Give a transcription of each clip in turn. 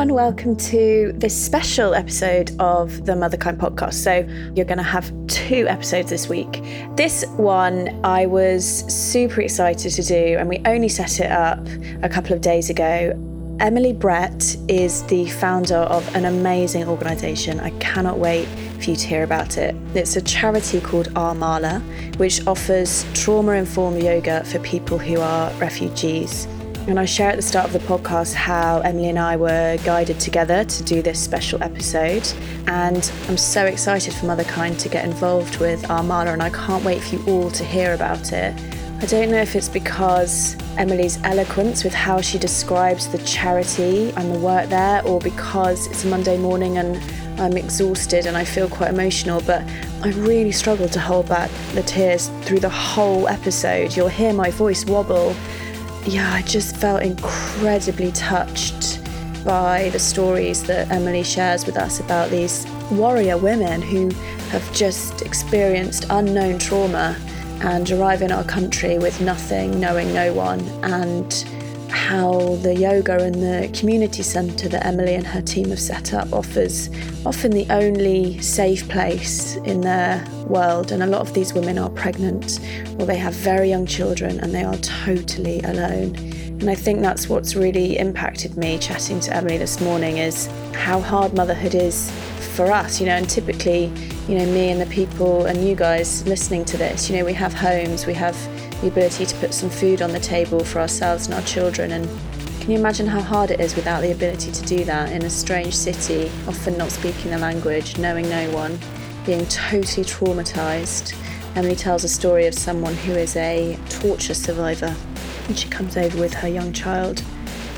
everyone. Welcome to this special episode of the Motherkind podcast. So, you're going to have two episodes this week. This one I was super excited to do, and we only set it up a couple of days ago. Emily Brett is the founder of an amazing organisation. I cannot wait for you to hear about it. It's a charity called Our Mala, which offers trauma informed yoga for people who are refugees. And I share at the start of the podcast how Emily and I were guided together to do this special episode. And I'm so excited for Motherkind to get involved with Our Mala, and I can't wait for you all to hear about it. I don't know if it's because Emily's eloquence with how she describes the charity and the work there, or because it's a Monday morning and I'm exhausted and I feel quite emotional, but I really struggled to hold back the tears through the whole episode. You'll hear my voice wobble yeah, I just felt incredibly touched by the stories that Emily shares with us about these warrior women who have just experienced unknown trauma and arrive in our country with nothing, knowing no one, and how the yoga and the community centre that Emily and her team have set up offers often the only safe place in their world. And a lot of these women are pregnant or they have very young children and they are totally alone. And I think that's what's really impacted me chatting to Emily this morning is how hard motherhood is for us, you know, and typically, you know, me and the people and you guys listening to this, you know, we have homes, we have the ability to put some food on the table for ourselves and our children. And can you imagine how hard it is without the ability to do that in a strange city, often not speaking the language, knowing no one, being totally traumatized? Emily tells a story of someone who is a torture survivor and she comes over with her young child.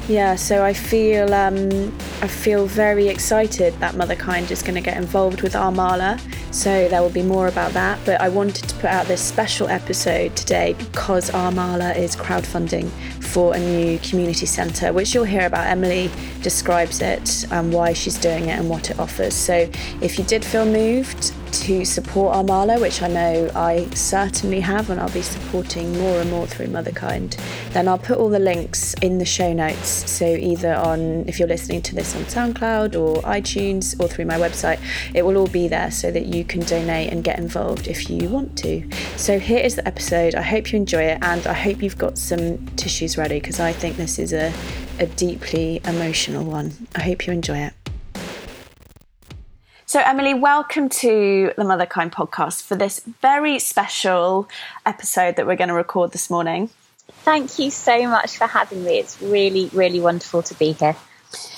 Yeah, so I feel um, I feel very excited that Motherkind is going to get involved with Our Mala so there will be more about that. But I wanted to put out this special episode today because Our Mala is crowdfunding for a new community centre, which you'll hear about. Emily describes it, and why she's doing it, and what it offers. So if you did feel moved to support Our Mala, which I know I certainly have, and I'll be supporting more and more through Motherkind, then I'll put all the links in the show notes. So either on, if you're listening to this on SoundCloud or iTunes or through my website, it will all be there so that you can donate and get involved if you want to. So here is the episode. I hope you enjoy it, and I hope you've got some tissues ready because I think this is a, a deeply emotional one. I hope you enjoy it. So, Emily, welcome to the Motherkind podcast for this very special episode that we're going to record this morning. Thank you so much for having me. It's really, really wonderful to be here.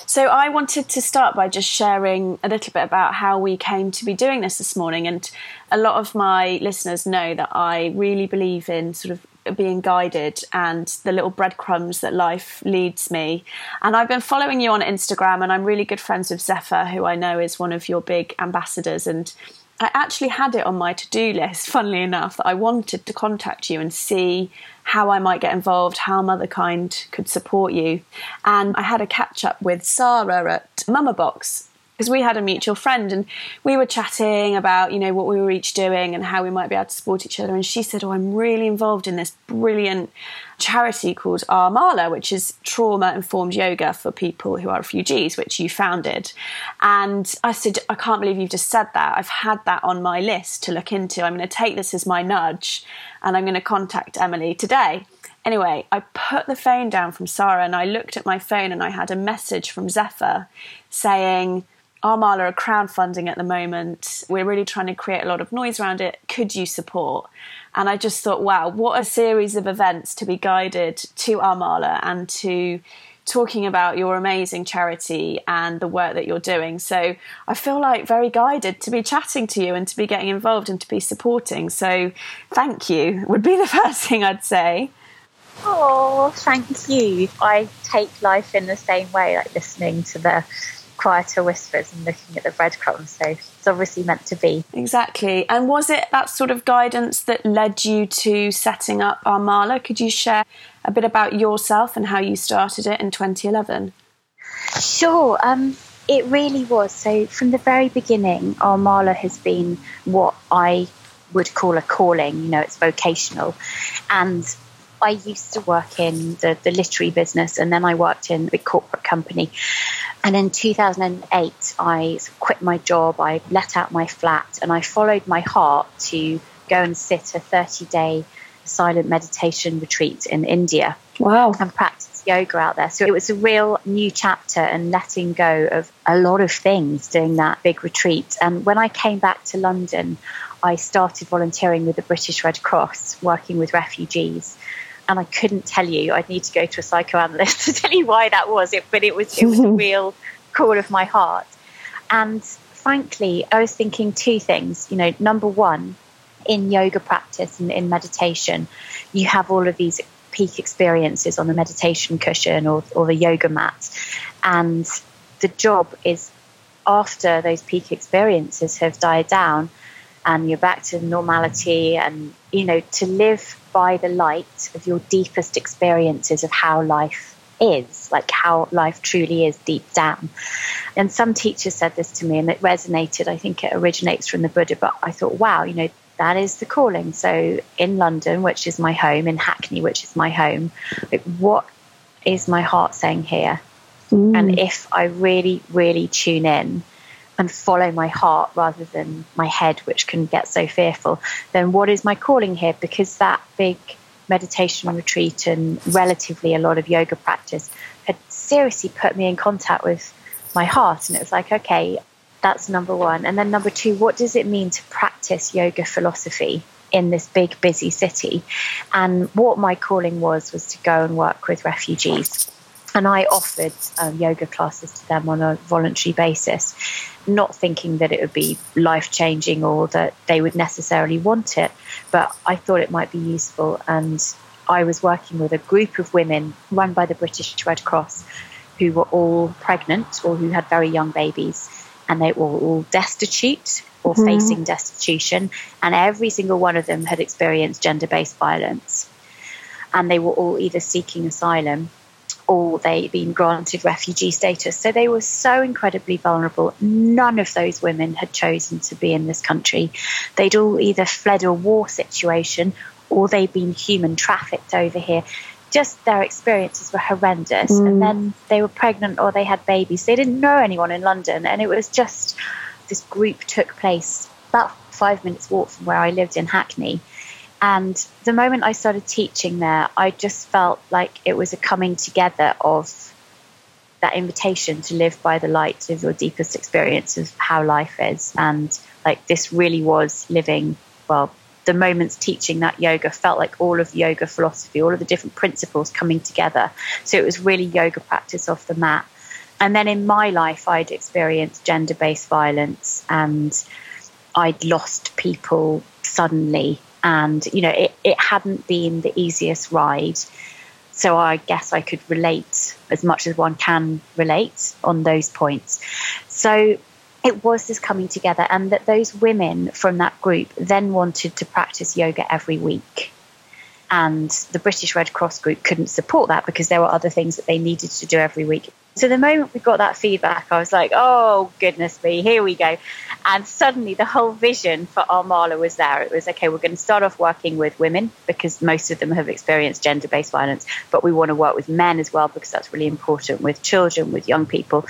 So, I wanted to start by just sharing a little bit about how we came to be doing this this morning. And a lot of my listeners know that I really believe in sort of being guided and the little breadcrumbs that life leads me. And I've been following you on Instagram, and I'm really good friends with Zephyr, who I know is one of your big ambassadors. And I actually had it on my to do list, funnily enough, that I wanted to contact you and see how I might get involved, how Motherkind could support you. And I had a catch up with Sarah at Mama Box because we had a mutual friend and we were chatting about you know what we were each doing and how we might be able to support each other. And she said oh i'm really involved in this brilliant charity called Our Mala which is trauma informed yoga for people who are refugees which you founded. And i said i can't believe you've just said that. I've had that on my list to look into. I'm going to take this as my nudge and i'm going to contact emily today. Anyway, I put the phone down from Sarah and I looked at my phone and I had a message from Zephyr saying, our Mala are crowdfunding at the moment. We're really trying to create a lot of noise around it. Could you support? And I just thought, wow, what a series of events to be guided to Our Mala and to talking about your amazing charity and the work that you're doing. So I feel like very guided to be chatting to you and to be getting involved and to be supporting. So thank you would be the first thing I'd say. Oh, thank you. I take life in the same way, like listening to the quieter whispers and looking at the breadcrumbs. So it's obviously meant to be. Exactly. And was it that sort of guidance that led you to setting up Our Mala? Could you share a bit about yourself and how you started it in 2011? Sure. Um, it really was. So from the very beginning, Our Mala has been what I would call a calling. You know, it's vocational. And I used to work in the, the literary business and then I worked in a big corporate company. And in 2008, I quit my job, I let out my flat, and I followed my heart to go and sit a 30 day silent meditation retreat in India. Wow. And practice yoga out there. So it was a real new chapter and letting go of a lot of things doing that big retreat. And when I came back to London, I started volunteering with the British Red Cross, working with refugees. And I couldn't tell you, I'd need to go to a psychoanalyst to tell you why that was, it, but it was, it was a real call of my heart. And frankly, I was thinking two things. You know, number one, in yoga practice and in meditation, you have all of these peak experiences on the meditation cushion or, or the yoga mat. And the job is after those peak experiences have died down and you're back to normality and, you know, to live by the light of your deepest experiences of how life is, like how life truly is deep down. And some teachers said this to me and it resonated. I think it originates from the Buddha, but I thought, wow, you know, that is the calling. So in London, which is my home, in Hackney, which is my home, like what is my heart saying here? Mm. And if I really, really tune in and follow my heart rather than my head, which can get so fearful, then what is my calling here? Because that big meditation retreat and relatively a lot of yoga practice had seriously put me in contact with my heart. And it was like, okay, that's number one. And then number two, what does it mean to practice yoga philosophy in this big, busy city? And what my calling was, was to go and work with refugees. And I offered um, yoga classes to them on a voluntary basis, not thinking that it would be life changing or that they would necessarily want it, but I thought it might be useful. And I was working with a group of women run by the British Red Cross who were all pregnant or who had very young babies, and they were all destitute or mm. facing destitution, and every single one of them had experienced gender based violence. And they were all either seeking asylum or they'd been granted refugee status. So they were so incredibly vulnerable. None of those women had chosen to be in this country. They'd all either fled a war situation or they'd been human trafficked over here. Just their experiences were horrendous. Mm. And then they were pregnant or they had babies. They didn't know anyone in London. And it was just this group took place about five minutes' walk from where I lived in Hackney. And the moment I started teaching there, I just felt like it was a coming together of that invitation to live by the light of your deepest experience of how life is. And like this really was living, well, the moments teaching that yoga felt like all of yoga philosophy, all of the different principles coming together. So it was really yoga practice off the mat. And then in my life, I'd experienced gender based violence and I'd lost people suddenly and you know it, it hadn't been the easiest ride. So i guess i could relate as much as one can relate on those points. So it was this coming together and that those women from that group then wanted to practice yoga every week. And the british red cross group couldn't support that because there were other things that they needed to do every week so the moment we got that feedback, I was like, oh, goodness me, here we go. And suddenly the whole vision for Our Mala was there. It was, okay, we're going to start off working with women because most of them have experienced gender based violence, but we want to work with men as well because that's really important with children, with young people.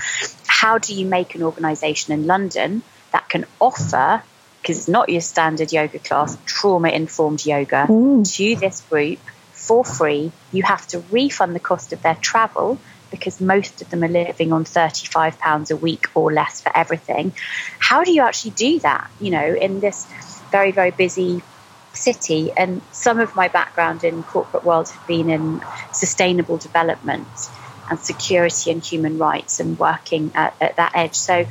How do you make an organization in London that can offer because it's not your standard yoga class, trauma informed yoga mm. to this group for free. You have to refund the cost of their travel because most of them are living on £35 a week or less for everything. How do you actually do that, you know, in this very, very busy city? And some of my background in corporate world have been in sustainable development and security and human rights and working at, at that edge. So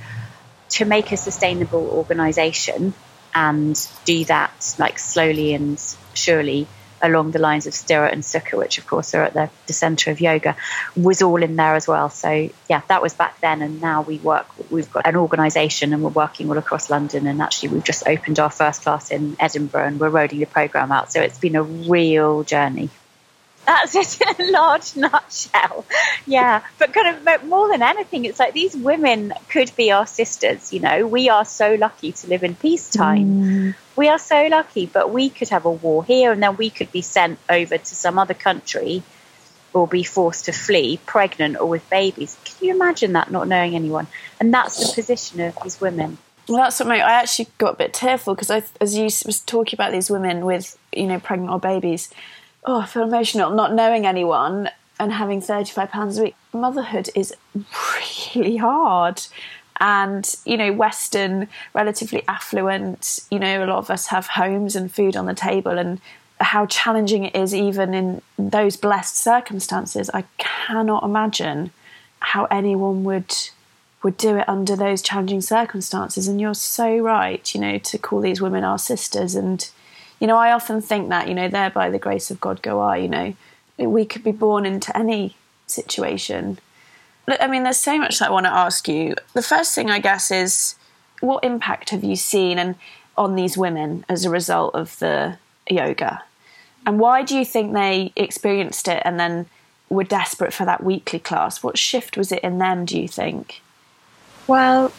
to make a sustainable organization and do that like slowly and surely along the lines of Sthira and Sukha, which of course are at the, the center of yoga, was all in there as well. So yeah, that was back then, and now we work. We've got an organisation, and we're working all across London. And actually, we've just opened our first class in Edinburgh, and we're rolling the program out. So it's been a real journey. That's it in a large nutshell. Yeah, but kind of more than anything, it's like these women could be our sisters. You know, we are so lucky to live in peacetime. Mm. We are so lucky, but we could have a war here, and then we could be sent over to some other country or be forced to flee, pregnant or with babies. Can you imagine that? Not knowing anyone, and that's the position of these women. Well, that's what I actually got a bit tearful because as you was talking about these women with you know pregnant or babies oh, I feel emotional not knowing anyone and having £35 a week. Motherhood is really hard. And, you know, Western, relatively affluent, you know, a lot of us have homes and food on the table and how challenging it is even in those blessed circumstances. I cannot imagine how anyone would would do it under those challenging circumstances. And you're so right, you know, to call these women our sisters and you know, I often think that, you know, there by the grace of God go I, you know, we could be born into any situation. I mean, there's so much that I want to ask you. The first thing, I guess, is what impact have you seen and on these women as a result of the yoga? And why do you think they experienced it and then were desperate for that weekly class? What shift was it in them, do you think? Well,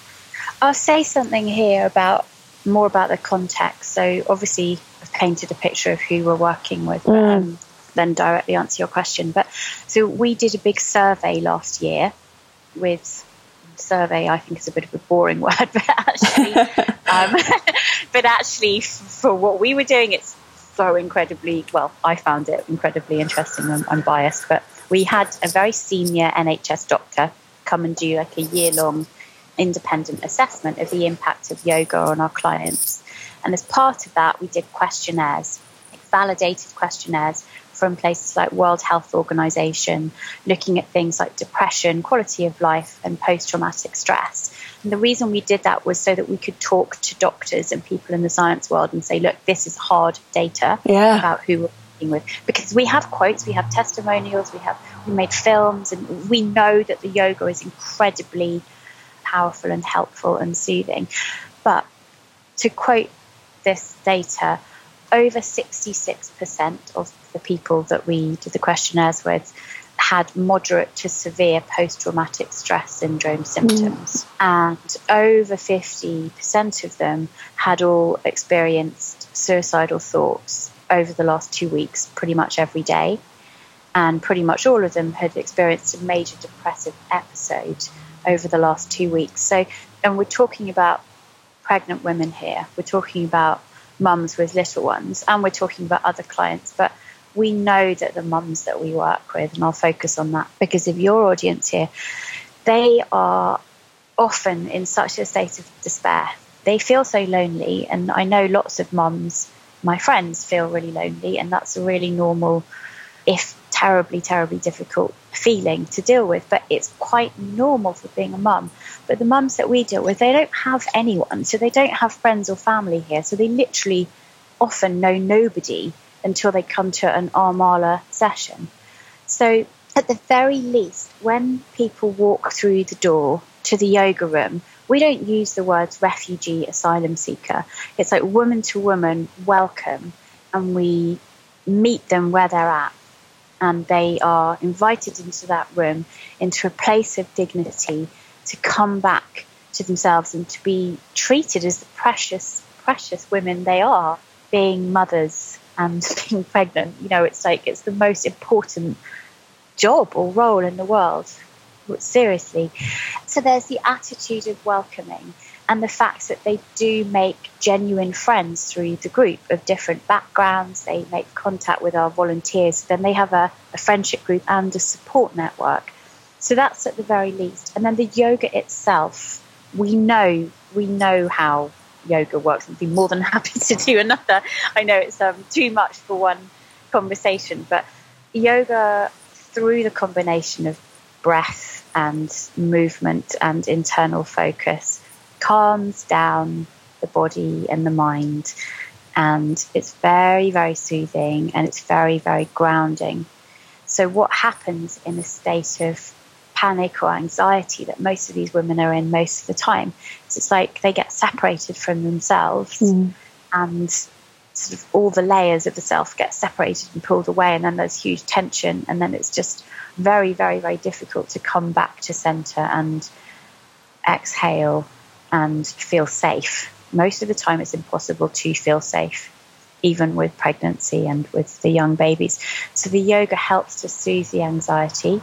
I'll say something here about more about the context. So, obviously, I've painted a picture of who we're working with, mm. um, then directly answer your question. But so we did a big survey last year with survey I think is a bit of a boring word, but actually, um, but actually for what we were doing, it's so incredibly well. I found it incredibly interesting. I'm, I'm biased, but we had a very senior NHS doctor come and do like a year long independent assessment of the impact of yoga on our clients. And as part of that, we did questionnaires, validated questionnaires from places like World Health Organization, looking at things like depression, quality of life, and post traumatic stress. And the reason we did that was so that we could talk to doctors and people in the science world and say, look, this is hard data yeah. about who we're working with. Because we have quotes, we have testimonials, we have we made films, and we know that the yoga is incredibly powerful and helpful and soothing. But to quote this data, over 66% of the people that we did the questionnaires with had moderate to severe post traumatic stress syndrome symptoms. Mm. And over 50% of them had all experienced suicidal thoughts over the last two weeks, pretty much every day. And pretty much all of them had experienced a major depressive episode over the last two weeks. So, and we're talking about pregnant women here. We're talking about mums with little ones, and we're talking about other clients. But we know that the mums that we work with, and I'll focus on that because of your audience here, they are often in such a state of despair. They feel so lonely, and I know lots of mums, my friends, feel really lonely, and that's a really normal, if terribly, terribly difficult feeling to deal with, but it's quite normal for being a mum. But the mums that we deal with, they don't have anyone, so they don't have friends or family here, so they literally often know nobody until they come to an Our Mala session. So, at the very least, when people walk through the door to the yoga room, we don't use the words refugee, asylum seeker. It's like woman to woman, welcome, and we meet them where they're at and they are invited into that room, into a place of dignity, to come back to themselves and to be treated as the precious, precious women they are, being mothers and being pregnant. You know, it's like it's the most important job or role in the world. Seriously. So there's the attitude of welcoming and the fact that they do make genuine friends through the group of different backgrounds. They make contact with our volunteers. Then they have a, a, friendship group and a support network. So that's at the very least. And then the yoga itself, we know we know how yoga works. I'd be more than happy to do another. I know it's um, too much for one conversation, but yoga through the combination of breath and movement and internal focus calms down the body and the mind. And it's very, very soothing and it's very, very grounding. So, what happens in a state of panic or anxiety that most of these women are in most of the time is it's like they get separated from themselves mm. and sort of all the layers of the self get separated and pulled away, and then there's huge tension, and then it's just very, very, very difficult to come back to center and exhale and feel safe. Most of the time, it's impossible to feel safe, even with pregnancy and with the young babies. So, the yoga helps to soothe the anxiety.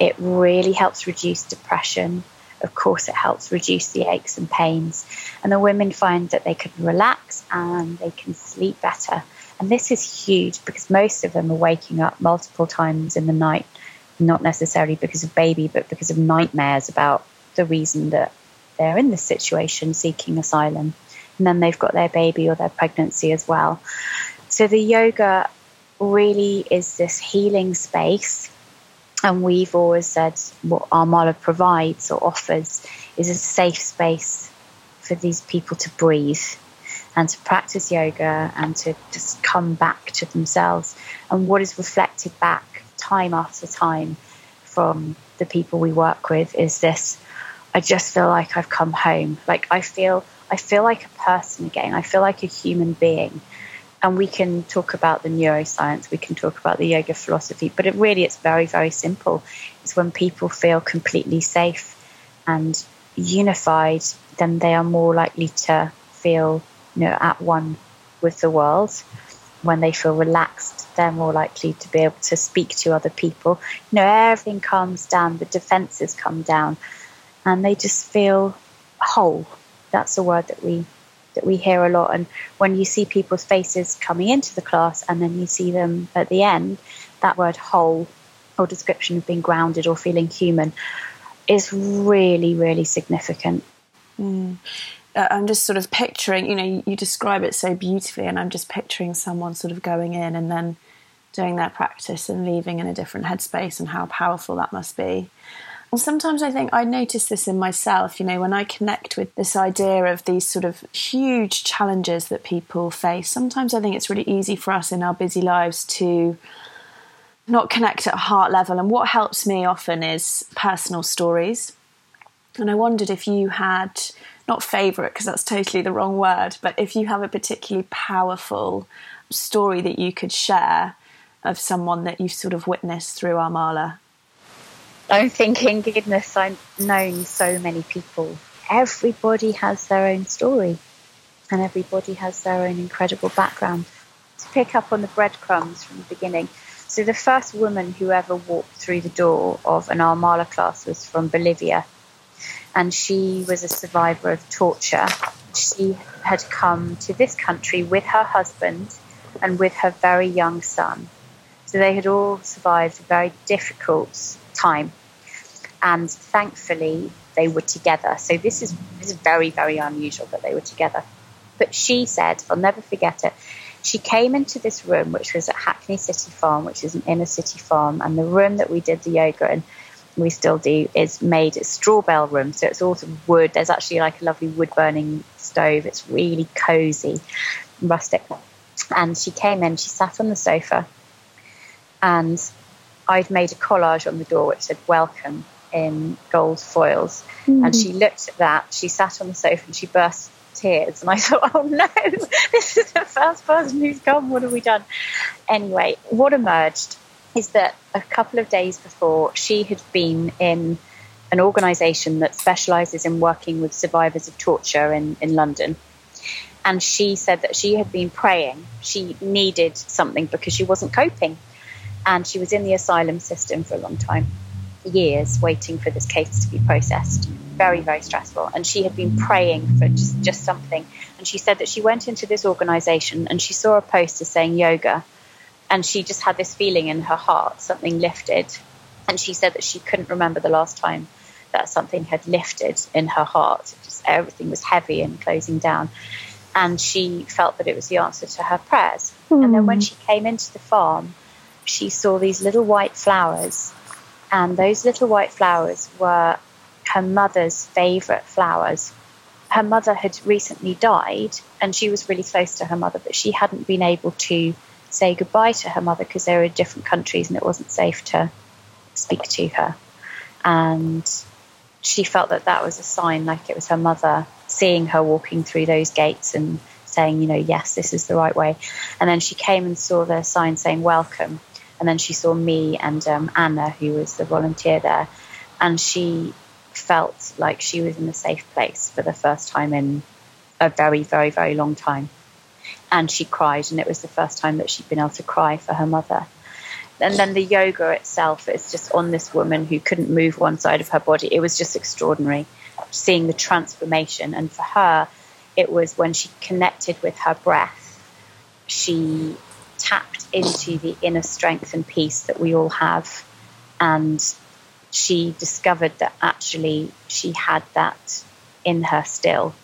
It really helps reduce depression. Of course, it helps reduce the aches and pains. And the women find that they can relax and they can sleep better. And this is huge because most of them are waking up multiple times in the night, not necessarily because of baby, but because of nightmares about the reason that they're in this situation seeking asylum. And then they've got their baby or their pregnancy as well. So the yoga really is this healing space. And we've always said what our mala provides or offers is a safe space for these people to breathe and to practice yoga and to just come back to themselves. And what is reflected back time after time from the people we work with is this I just feel like I've come home. Like I feel I feel like a person again. I feel like a human being. And we can talk about the neuroscience, we can talk about the yoga philosophy, but it really it's very, very simple. It's when people feel completely safe and unified, then they are more likely to feel, you know, at one with the world. When they feel relaxed, they're more likely to be able to speak to other people. You know, everything calms down, the defenses come down and they just feel whole. That's a word that we that we hear a lot. And when you see people's faces coming into the class and then you see them at the end, that word whole or description of being grounded or feeling human is really, really significant. Mm. Uh, I'm just sort of picturing, you know, you, you describe it so beautifully, and I'm just picturing someone sort of going in and then doing their practice and leaving in a different headspace and how powerful that must be. And sometimes I think I notice this in myself, you know, when I connect with this idea of these sort of huge challenges that people face, sometimes I think it's really easy for us in our busy lives to not connect at a heart level. And what helps me often is personal stories. And I wondered if you had, not favourite, because that's totally the wrong word, but if you have a particularly powerful story that you could share of someone that you've sort of witnessed through our mala. I'm thinking, goodness, I've known so many people. Everybody has their own story and everybody has their own incredible background. To pick up on the breadcrumbs from the beginning, so the first woman who ever walked through the door of an Our Mala class was from Bolivia, and she was a survivor of torture. She had come to this country with her husband and with her very young son. So they had all survived a very difficult time and thankfully they were together. So this is this is very very unusual that they were together. But she said, I'll never forget it. She came into this room, which was at Hackney City Farm, which is an inner city farm, and the room that we did the yoga in, we still do, is made a straw bale room. So it's all sort of wood. There's actually like a lovely wood burning stove. It's really cozy, rustic. And she came in, she sat on the sofa, and I'd made a collage on the door which said "Welcome." In gold foils. Mm. And she looked at that, she sat on the sofa and she burst tears. And I thought, oh no, this is the first person who's come. What have we done? Anyway, what emerged is that a couple of days before, she had been in an organisation that specialises in working with survivors of torture in, in London. And she said that she had been praying. She needed something because she wasn't coping. And she was in the asylum system for a long time years waiting for this case to be processed. Very, very stressful. And she had been praying for just, just something. And she said that she went into this organization and she saw a poster saying yoga. And she just had this feeling in her heart, something lifted. And she said that she couldn't remember the last time that something had lifted in her heart. Just everything was heavy and closing down. And she felt that it was the answer to her prayers. Mm. And then when hmm. she came into the farm, she saw these little white flowers and those little white flowers were her mother's favourite flowers. Her mother had recently died, and she was really close to her mother, but she hadn't been able to say goodbye to her mother because they were in different countries and it wasn't safe to speak to her. And she felt that that was a sign, like it was her mother seeing her walking through those gates and saying, you know, yes, this is the right way. And then she came and saw the sign saying welcome. And then she saw me and um, Anna, who was the volunteer there. And she felt like she was in a safe place for the first time in a very, very, very long time. And she cried, and it was the first time that she'd been able to cry for her mother. And then the yoga itself is just on this woman who couldn't move one side of her body. It was just extraordinary seeing the transformation. And for her, it was when she connected with her breath, she tapped into the inner strength and peace that we all have. And she discovered that actually she had that in her still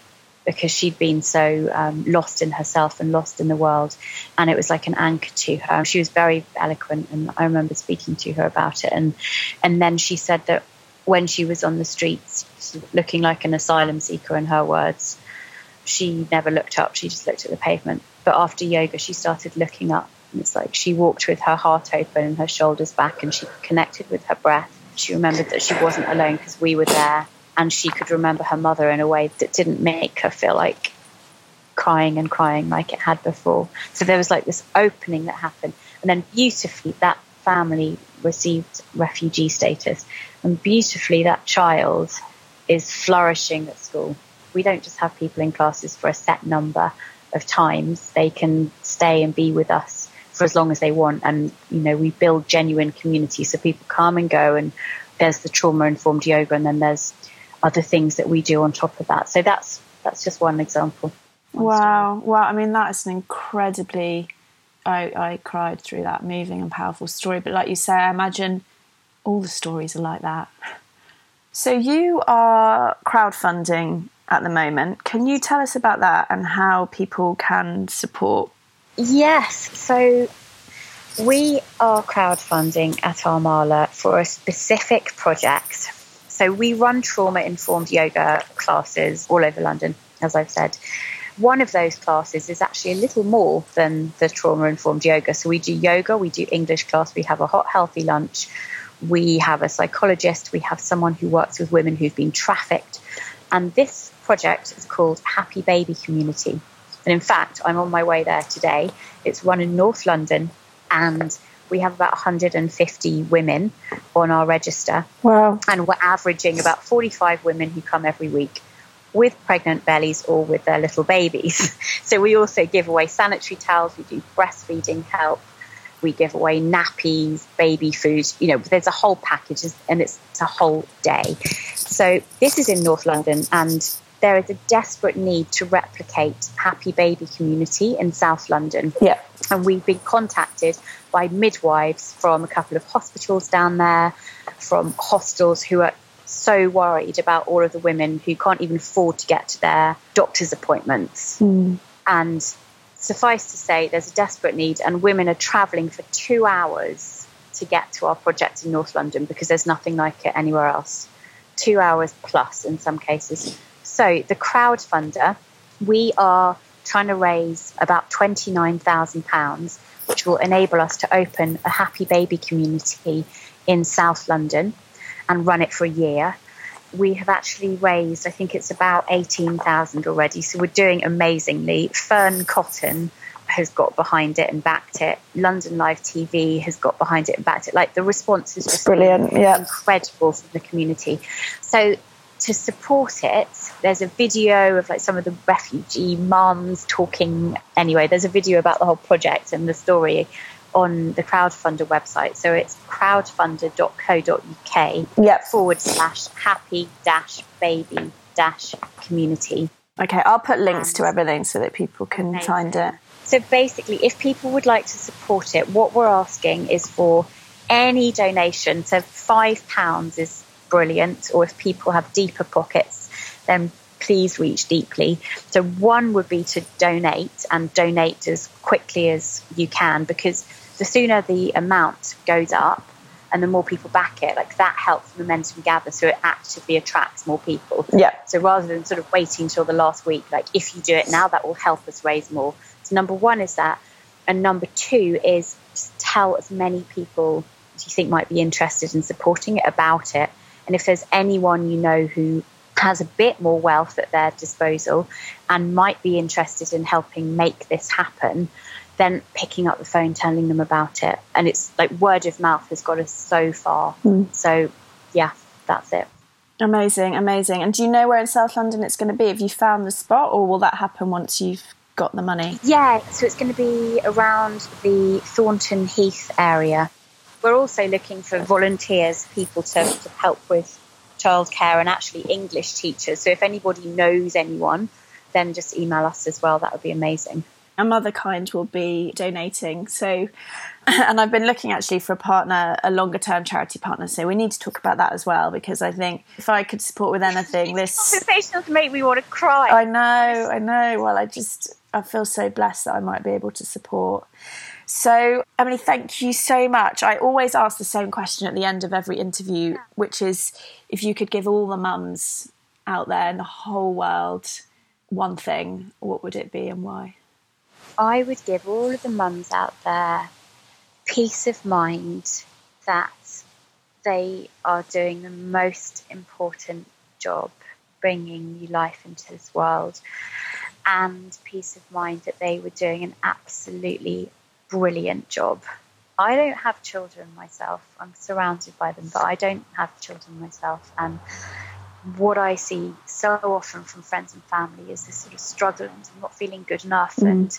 because she'd been so um, lost in herself and lost in the world. And it was like an anchor to her. She was very eloquent, and I remember speaking to her about it. And, and then she said that when she was on the streets, looking like an asylum seeker, in her words, she never looked up, she just looked at the pavement. But after yoga, she started looking up. And it's like she walked with her heart open and her shoulders back, and she connected with her breath. She remembered that she wasn't alone because we were there, and she could remember her mother in a way that didn't make her feel like crying and crying like it had before. So there was like this opening that happened. And then beautifully, that family received refugee status. And beautifully, that child is flourishing at school we don't just have people in classes for a set number of times. They can stay and be with us for as long as they want. And, you know, we build genuine community so people come and go. And there's the trauma informed yoga, and then there's other things that we do on top of that. So that's that's just one example. One wow. Story. Wow. I mean, that is an incredibly, I, I cried through that moving and powerful story. But like you say, I imagine all the stories are like that. So you are crowdfunding at the moment. Can you tell us about that and how people can support? Yes. So we are crowdfunding at Our Mala for a specific project. So we run trauma informed yoga classes all over London, as I've said. One of those classes is actually a little more than the trauma informed yoga. So we do yoga, we do English class, we have a hot, healthy lunch, we have a psychologist, we have someone who works with women who've been trafficked. And this project is called Happy Baby Community. And in fact, I'm on my way there today. It's run in North London, and we have about 150 women on our register. Wow. And we're averaging about 45 women who come every week with pregnant bellies or with their little babies. so we also give away sanitary towels, we do breastfeeding help, we give away nappies, baby food. You know, there's a whole package and it's a whole day. So this is in North London and there is a desperate need to replicate Happy Baby Community in South London. Yeah. And we've been contacted by midwives from a couple of hospitals down there, from hostels who are so worried about all of the women who can't even afford to get to their doctor's appointments. Mm. And suffice to say, there's a desperate need, and women are travelling for two hours to get to our project in North London because there's nothing like it anywhere else. Two hours plus in some cases. So, the crowdfunder, we are trying to raise about £29,000, which will enable us to open a happy baby community in South London and run it for a year. We have actually raised, I think it's about 18,000 already. So we're doing amazingly. Fearne Cotton has got behind it and backed it. London Live TV has got behind it and backed it. Like the response is just brilliant, yeah, incredible from the community. So to support it, there's a video of like some of the refugee mums talking. Anyway, there's a video about the whole project and the story on the crowdfunder website. So it's crowdfunder.co.uk yep. forward slash happy dash baby dash community. Okay, I'll put links and to everything so that people can amazing. find it. So basically, if people would like to support it, what we're asking is for any donation. So £5 is brilliant, or if people have deeper pockets, then please reach deeply. So, one would be to donate and donate as quickly as you can because the sooner the amount goes up and the more people back it, like that helps momentum gather so it actively attracts more people. Yeah. So rather than sort of waiting until the last week, like if you do it now, that will help us raise more. So number one is that. And number two is just tell as many people as you think might be interested in supporting it about it. And if there's anyone you know who has a bit more wealth at their disposal and might be interested in helping make this happen, then picking up the phone, telling them about it. And it's like word of mouth has got us so far. Mm. So, yeah, that's it. Amazing, amazing. And do you know where in South London it's going to be? Have you found the spot, or will that happen once you've got the money? Yeah, so it's going to be around the Thornton Heath area. We're also looking for volunteers, people to, to help with childcare and actually English teachers. So if anybody knows anyone, then just email us as well. That would be amazing. And Motherkind will be donating. So, and I've been looking actually for a partner, a longer term charity partner. So we need to talk about that as well because I think if I could support with anything, this conversations make me want to cry. I know, I know. Well, I just I feel so blessed that I might be able to support. So, Emily, thank you so much. I always ask the same question at the end of every interview, which is if you could give all the mums out there in the whole world one thing, what would it be and why? I would give all of the mums out there peace of mind that they are doing the most important job bringing new life into this world and peace of mind that they were doing an absolutely brilliant job. I don't have children myself. I'm surrounded by them, but I don't have children myself. And what I see so often from friends and family is this sort of struggle and not feeling good enough mm. and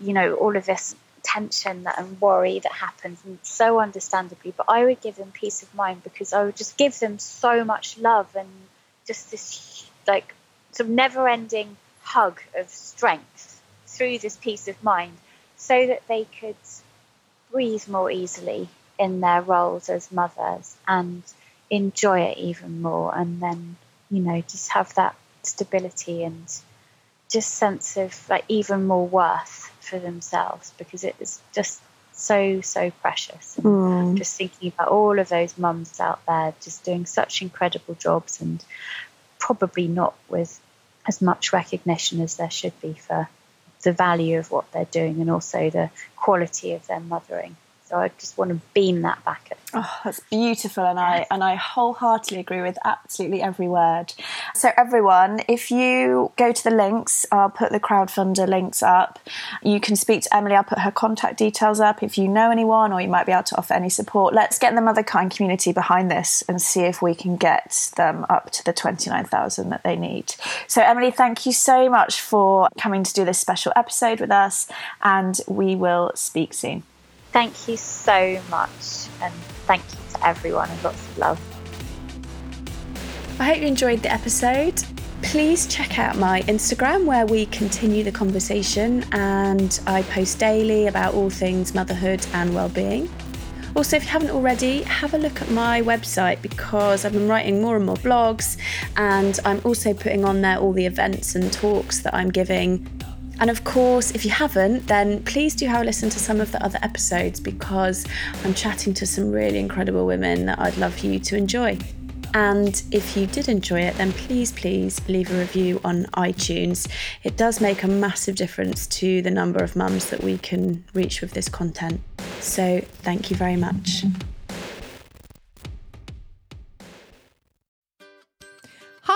you know, all of this tension and worry that happens, and so understandably. But I would give them peace of mind because I would just give them so much love and just this like sort of never-ending hug of strength through this peace of mind, so that they could breathe more easily in their roles as mothers and enjoy it even more, and then you know just have that stability and just sense of like even more worth for themselves because it is just so so precious mm. just thinking about all of those mums out there just doing such incredible jobs and probably not with as much recognition as there should be for the value of what they're doing and also the quality of their mothering so I just want to beam that back at them. Oh, that's beautiful, and I and I wholeheartedly agree with absolutely every word. So everyone, if you go to the links, I'll put the crowdfunder links up. You can speak to Emily. I'll put her contact details up. If you know anyone, or you might be able to offer any support, let's get the Motherkind community behind this and see if we can get them up to the twenty nine thousand that they need. So Emily, thank you so much for coming to do this special episode with us, and we will speak soon. Thank you so much, and thank you to everyone, and lots of love. I hope you enjoyed the episode. Please check out my Instagram where we continue the conversation and I post daily about all things motherhood and well-being. Also, if you haven't already, have a look at my website because I've been writing more and more blogs and I'm also putting on there all the events and talks that I'm giving and of course, if you haven't, then please do have a listen to some of the other episodes because I'm chatting to some really incredible women that I'd love you to enjoy. And if you did enjoy it, then please, please leave a review on iTunes. It does make a massive difference to the number of mums that we can reach with this content. So, thank you very much.